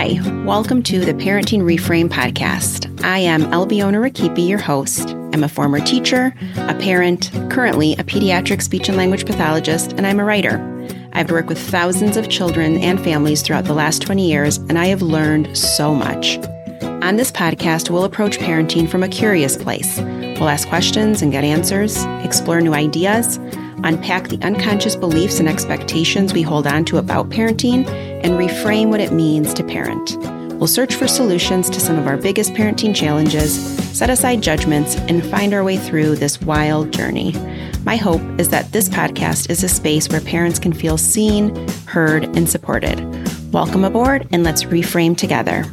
Hi, welcome to the Parenting Reframe podcast. I am Albiona Rakipi, your host. I'm a former teacher, a parent, currently a pediatric speech and language pathologist, and I'm a writer. I've worked with thousands of children and families throughout the last 20 years, and I have learned so much. On this podcast, we'll approach parenting from a curious place. We'll ask questions and get answers, explore new ideas, unpack the unconscious beliefs and expectations we hold on to about parenting, and reframe what it means to parent. We'll search for solutions to some of our biggest parenting challenges, set aside judgments, and find our way through this wild journey. My hope is that this podcast is a space where parents can feel seen, heard, and supported. Welcome aboard, and let's reframe together.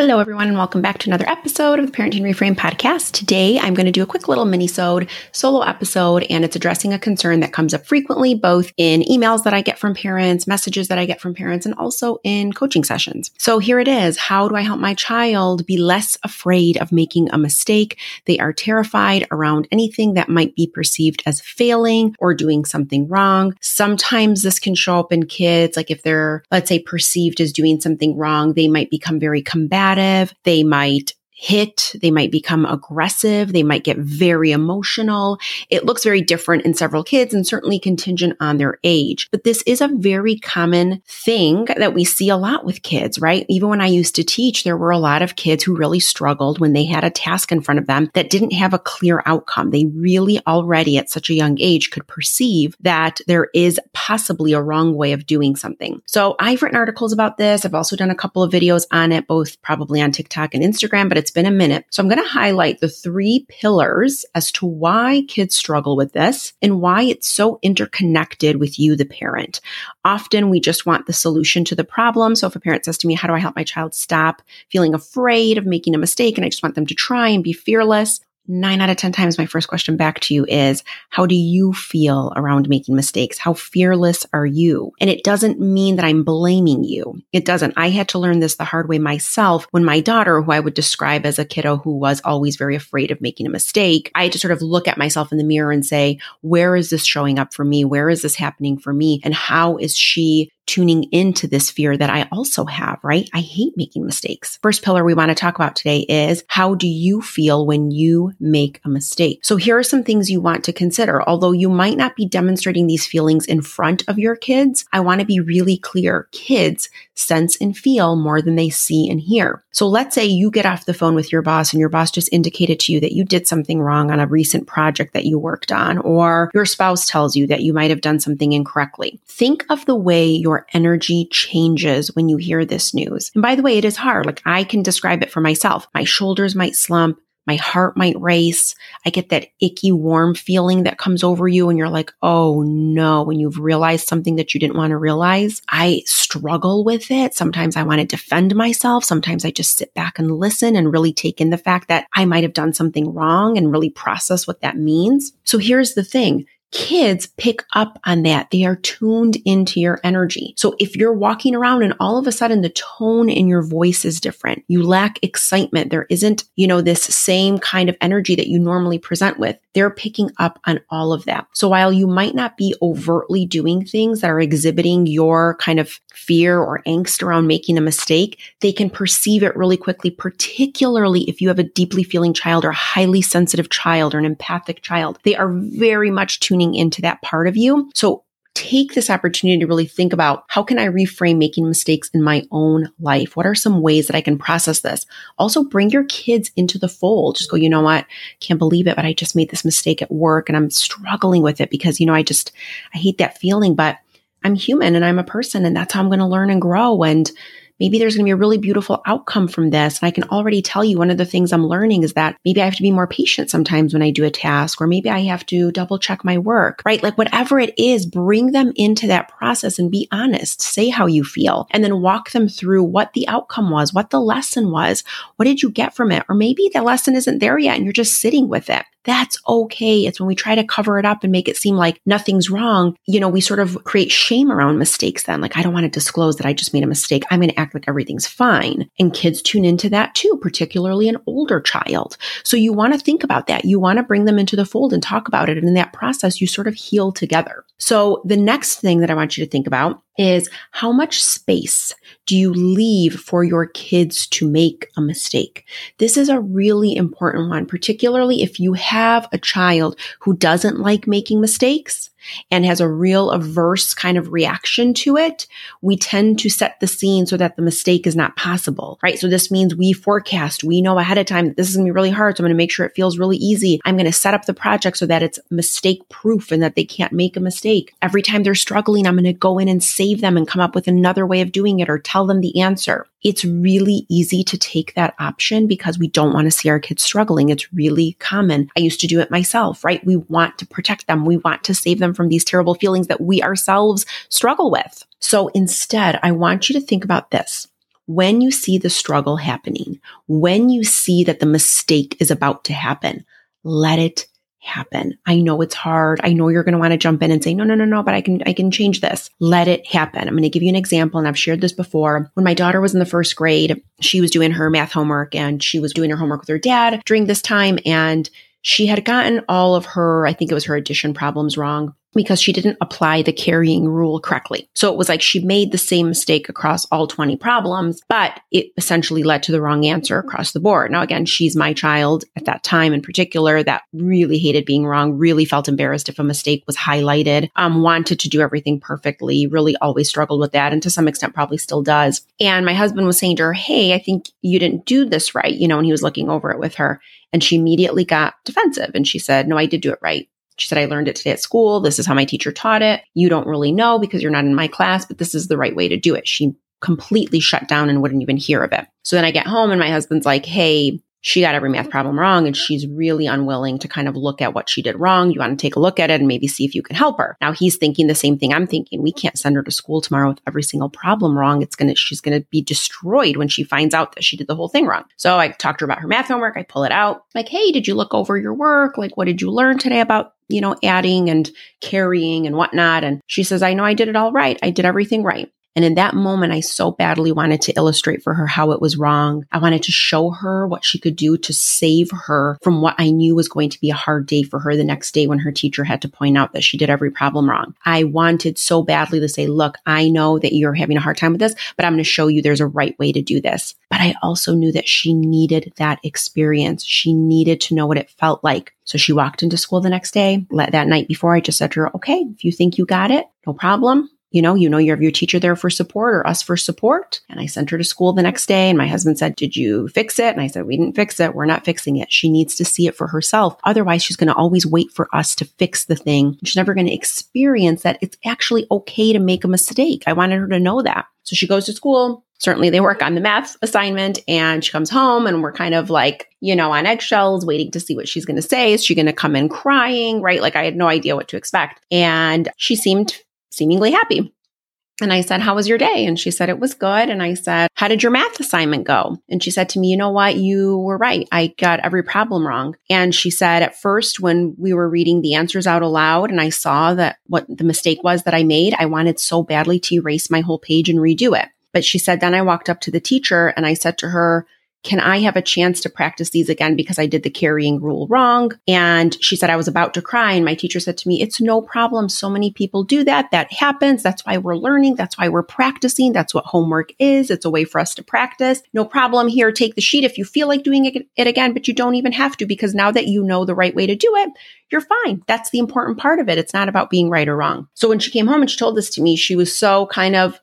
Hello, everyone, and welcome back to another episode of the Parenting Reframe podcast. Today, I'm going to do a quick little mini-sode solo episode, and it's addressing a concern that comes up frequently, both in emails that I get from parents, messages that I get from parents, and also in coaching sessions. So here it is. How do I help my child be less afraid of making a mistake? They are terrified around anything that might be perceived as failing or doing something wrong. Sometimes this can show up in kids, like if they're, let's say, perceived as doing something wrong, they might become very combative combative. They might hit, they might become aggressive, they might get very emotional. It looks very different in several kids and certainly contingent on their age. But this is a very common thing that we see a lot with kids, right? Even when I used to teach, there were a lot of kids who really struggled when they had a task in front of them that didn't have a clear outcome. They really already at such a young age could perceive that there is possibly a wrong way of doing something. So I've written articles about this. I've also done a couple of videos on it, both probably on TikTok and Instagram, but it's it's been a minute. So I'm going to highlight the three pillars as to why kids struggle with this and why it's so interconnected with you, the parent. Often we just want the solution to the problem. So if a parent says to me, how do I help my child stop feeling afraid of making a mistake? And I just want them to try and be fearless nine out of 10 times, my first question back to you is, how do you feel around making mistakes? How fearless are you? And it doesn't mean that I'm blaming you. It doesn't. I had to learn this the hard way myself when my daughter, who I would describe as a kiddo who was always very afraid of making a mistake, I had to sort of look at myself in the mirror and say, where is this showing up for me? Where is this happening for me? And how is she tuning into this fear that I also have, right? I hate making mistakes. First pillar we want to talk about today is how do you feel when you make a mistake? So here are some things you want to consider. Although you might not be demonstrating these feelings in front of your kids, I want to be really clear. Kids sense and feel more than they see and hear. So let's say you get off the phone with your boss and your boss just indicated to you that you did something wrong on a recent project that you worked on, or your spouse tells you that you might have done something incorrectly. Think of the way your energy changes when you hear this news. And by the way, it is hard. Like I can describe it for myself. My shoulders might slump. My heart might race. I get that icky, warm feeling that comes over you and you're like, oh no, when you've realized something that you didn't want to realize. I struggle with it. Sometimes I want to defend myself. Sometimes I just sit back and listen and really take in the fact that I might have done something wrong and really process what that means. So here's the thing kids pick up on that. They are tuned into your energy. So if you're walking around and all of a sudden the tone in your voice is different, you lack excitement, there isn't, you know, this same kind of energy that you normally present with, they're picking up on all of that. So while you might not be overtly doing things that are exhibiting your kind of fear or angst around making a mistake, they can perceive it really quickly, particularly if you have a deeply feeling child or a highly sensitive child or an empathic child. They are very much tuning into that part of you. So take this opportunity to really think about how can I reframe making mistakes in my own life? What are some ways that I can process this? Also bring your kids into the fold. Just go, you know what? Can't believe it, but I just made this mistake at work and I'm struggling with it because, you know, I just, I hate that feeling, but I'm human and I'm a person and that's how I'm going to learn and grow. And maybe there's going to be a really beautiful outcome from this. And I can already tell you one of the things I'm learning is that maybe I have to be more patient sometimes when I do a task, or maybe I have to double check my work, right? Like whatever it is, bring them into that process and be honest. Say how you feel and then walk them through what the outcome was, what the lesson was. What did you get from it? Or maybe the lesson isn't there yet and you're just sitting with it that's okay. It's when we try to cover it up and make it seem like nothing's wrong. You know, we sort of create shame around mistakes then. Like, I don't want to disclose that I just made a mistake. I'm going to act like everything's fine. And kids tune into that too, particularly an older child. So you want to think about that. You want to bring them into the fold and talk about it. And in that process, you sort of heal together. So the next thing that I want you to think about is how much space do you leave for your kids to make a mistake? This is a really important one, particularly if you have a child who doesn't like making mistakes and has a real averse kind of reaction to it, we tend to set the scene so that the mistake is not possible, right? So this means we forecast, we know ahead of time that this is going to be really hard. So I'm going to make sure it feels really easy. I'm going to set up the project so that it's mistake proof and that they can't make a mistake. Every time they're struggling, I'm going to go in and save them and come up with another way of doing it or tell them the answer. It's really easy to take that option because we don't want to see our kids struggling. It's really common. I used to do it myself, right? We want to protect them. We want to save them from these terrible feelings that we ourselves struggle with. So instead, I want you to think about this. When you see the struggle happening, when you see that the mistake is about to happen, let it happen. I know it's hard. I know you're going to want to jump in and say, no, no, no, no, but I can, I can change this. Let it happen. I'm going to give you an example. And I've shared this before. When my daughter was in the first grade, she was doing her math homework and she was doing her homework with her dad during this time. And she had gotten all of her, I think it was her addition problems wrong because she didn't apply the carrying rule correctly. So it was like she made the same mistake across all 20 problems, but it essentially led to the wrong answer across the board. Now, again, she's my child at that time in particular that really hated being wrong, really felt embarrassed if a mistake was highlighted, um, wanted to do everything perfectly, really always struggled with that. And to some extent, probably still does. And my husband was saying to her, Hey, I think you didn't do this right, you know, and he was looking over it with her. And she immediately got defensive and she said, No, I did do it right. She said, I learned it today at school. This is how my teacher taught it. You don't really know because you're not in my class, but this is the right way to do it. She completely shut down and wouldn't even hear of it. So then I get home and my husband's like, Hey, she got every math mm-hmm. problem wrong and she's really unwilling to kind of look at what she did wrong. You want to take a look at it and maybe see if you can help her. Now he's thinking the same thing I'm thinking. We can't send her to school tomorrow with every single problem wrong. It's going to, she's going to be destroyed when she finds out that she did the whole thing wrong. So I talked to her about her math homework. I pull it out like, Hey, did you look over your work? Like, what did you learn today about you know, adding and carrying and whatnot. And she says, I know I did it all right. I did everything right. And in that moment, I so badly wanted to illustrate for her how it was wrong. I wanted to show her what she could do to save her from what I knew was going to be a hard day for her the next day when her teacher had to point out that she did every problem wrong. I wanted so badly to say, look, I know that you're having a hard time with this, but I'm going to show you there's a right way to do this. But I also knew that she needed that experience. She needed to know what it felt like. So she walked into school the next day. That night before, I just said to her, okay, if you think you got it, no problem you know, you know, you have your teacher there for support or us for support. And I sent her to school the next day. And my husband said, Did you fix it? And I said, We didn't fix it. We're not fixing it. She needs to see it for herself. Otherwise, she's going to always wait for us to fix the thing. She's never going to experience that it's actually okay to make a mistake. I wanted her to know that. So she goes to school. Certainly, they work on the math assignment and she comes home and we're kind of like, you know, on eggshells, waiting to see what she's going to say. Is she going to come in crying? Right. Like I had no idea what to expect. And she seemed seemingly happy. And I said, How was your day? And she said, It was good. And I said, How did your math assignment go? And she said to me, You know what? You were right. I got every problem wrong. And she said, At first, when we were reading the answers out aloud and I saw that what the mistake was that I made, I wanted so badly to erase my whole page and redo it. But she said, Then I walked up to the teacher and I said to her, can I have a chance to practice these again because I did the carrying rule wrong? And she said I was about to cry. And my teacher said to me, It's no problem. So many people do that. That happens. That's why we're learning. That's why we're practicing. That's what homework is. It's a way for us to practice. No problem here. Take the sheet if you feel like doing it again, but you don't even have to because now that you know the right way to do it, you're fine. That's the important part of it. It's not about being right or wrong. So when she came home and she told this to me, she was so kind of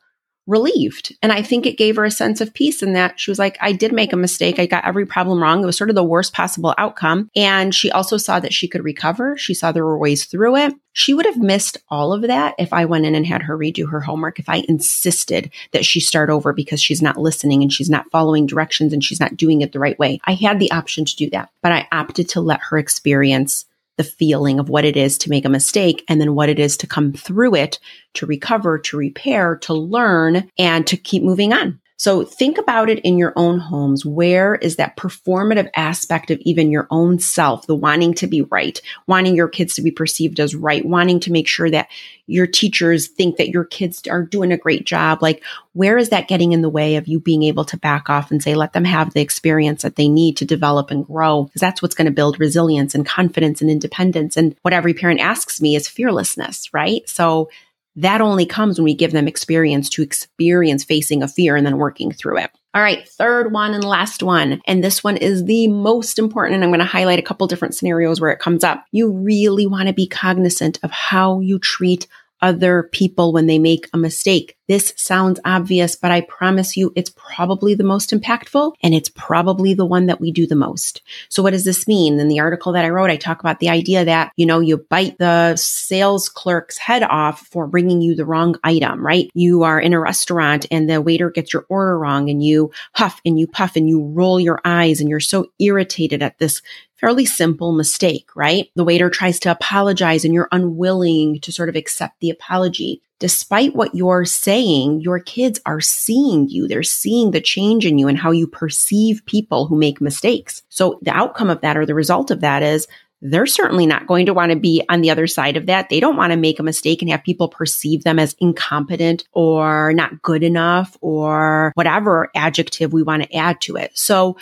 relieved. And I think it gave her a sense of peace in that she was like, I did make a mistake. I got every problem wrong. It was sort of the worst possible outcome. And she also saw that she could recover. She saw there were ways through it. She would have missed all of that if I went in and had her redo her homework, if I insisted that she start over because she's not listening and she's not following directions and she's not doing it the right way. I had the option to do that, but I opted to let her experience the feeling of what it is to make a mistake and then what it is to come through it, to recover, to repair, to learn, and to keep moving on. So think about it in your own homes. Where is that performative aspect of even your own self, the wanting to be right, wanting your kids to be perceived as right, wanting to make sure that your teachers think that your kids are doing a great job? Like, where is that getting in the way of you being able to back off and say, let them have the experience that they need to develop and grow? Because that's what's going to build resilience and confidence and independence. And what every parent asks me is fearlessness, right? So that only comes when we give them experience to experience facing a fear and then working through it. All right, third one and last one. And this one is the most important. And I'm going to highlight a couple different scenarios where it comes up. You really want to be cognizant of how you treat other people when they make a mistake. This sounds obvious, but I promise you it's probably the most impactful and it's probably the one that we do the most. So what does this mean? In the article that I wrote, I talk about the idea that, you know, you bite the sales clerk's head off for bringing you the wrong item, right? You are in a restaurant and the waiter gets your order wrong and you huff and you puff and you roll your eyes and you're so irritated at this fairly simple mistake, right? The waiter tries to apologize and you're unwilling to sort of accept the apology. Despite what you're saying, your kids are seeing you. They're seeing the change in you and how you perceive people who make mistakes. So the outcome of that or the result of that is they're certainly not going to want to be on the other side of that. They don't want to make a mistake and have people perceive them as incompetent or not good enough or whatever adjective we want to add to it. So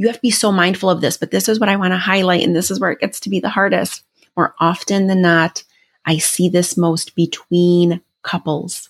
you have to be so mindful of this, but this is what I want to highlight. And this is where it gets to be the hardest. More often than not, I see this most between couples.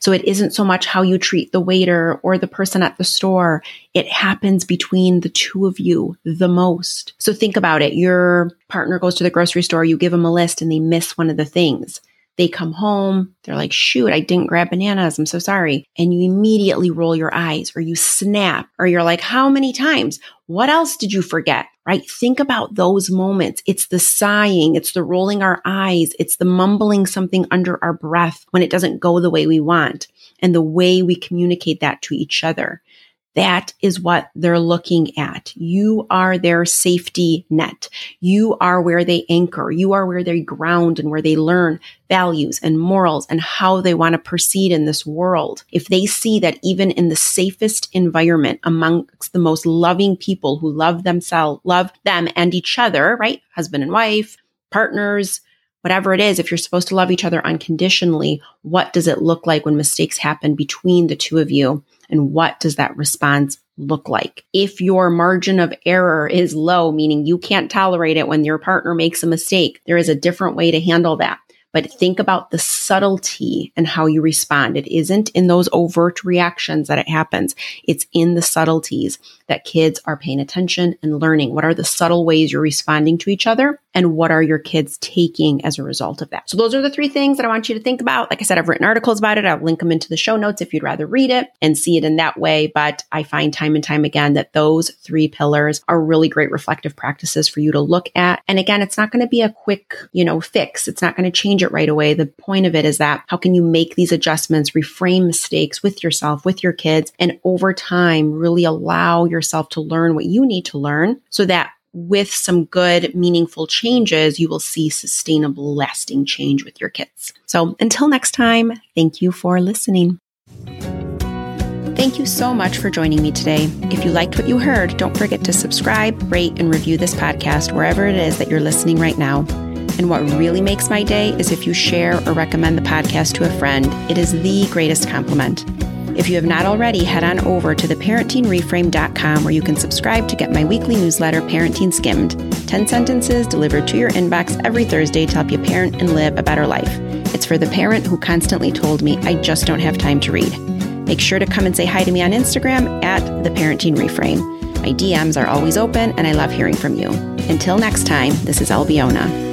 So it isn't so much how you treat the waiter or the person at the store. It happens between the two of you the most. So think about it. Your partner goes to the grocery store, you give them a list and they miss one of the things. They come home, they're like, shoot, I didn't grab bananas. I'm so sorry. And you immediately roll your eyes or you snap or you're like, how many times? What else did you forget? Right? Think about those moments. It's the sighing. It's the rolling our eyes. It's the mumbling something under our breath when it doesn't go the way we want and the way we communicate that to each other. That is what they're looking at. You are their safety net. You are where they anchor. You are where they ground and where they learn values and morals and how they want to proceed in this world. If they see that even in the safest environment amongst the most loving people who love themselves, love them and each other, right? Husband and wife, partners, whatever it is, if you're supposed to love each other unconditionally, what does it look like when mistakes happen between the two of you? And what does that response look like? If your margin of error is low, meaning you can't tolerate it when your partner makes a mistake, there is a different way to handle that but think about the subtlety and how you respond. It isn't in those overt reactions that it happens. It's in the subtleties that kids are paying attention and learning. What are the subtle ways you're responding to each other? And what are your kids taking as a result of that? So those are the three things that I want you to think about. Like I said, I've written articles about it. I'll link them into the show notes if you'd rather read it and see it in that way. But I find time and time again that those three pillars are really great reflective practices for you to look at. And again, it's not going to be a quick, you know, fix. It's not going to change it right away. The point of it is that how can you make these adjustments, reframe mistakes with yourself, with your kids, and over time really allow yourself to learn what you need to learn so that with some good, meaningful changes, you will see sustainable, lasting change with your kids. So until next time, thank you for listening. Thank you so much for joining me today. If you liked what you heard, don't forget to subscribe, rate, and review this podcast wherever it is that you're listening right now. And what really makes my day is if you share or recommend the podcast to a friend. It is the greatest compliment. If you have not already, head on over to theparentingreframe.com where you can subscribe to get my weekly newsletter, Parenting Skimmed 10 sentences delivered to your inbox every Thursday to help you parent and live a better life. It's for the parent who constantly told me, I just don't have time to read. Make sure to come and say hi to me on Instagram at The Parenting Reframe. My DMs are always open and I love hearing from you. Until next time, this is Albiona.